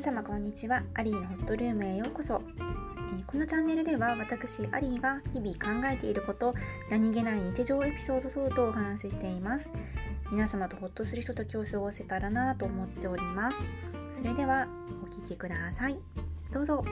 様こんにちは。アリーのホットルームへようこそ。このチャンネルでは私アリーが日々考えていること何気ない日常エピソード等々をお話ししています。皆様とホッとする人と今日過ごせたらなと思っております。それではお聴きください。どうぞ。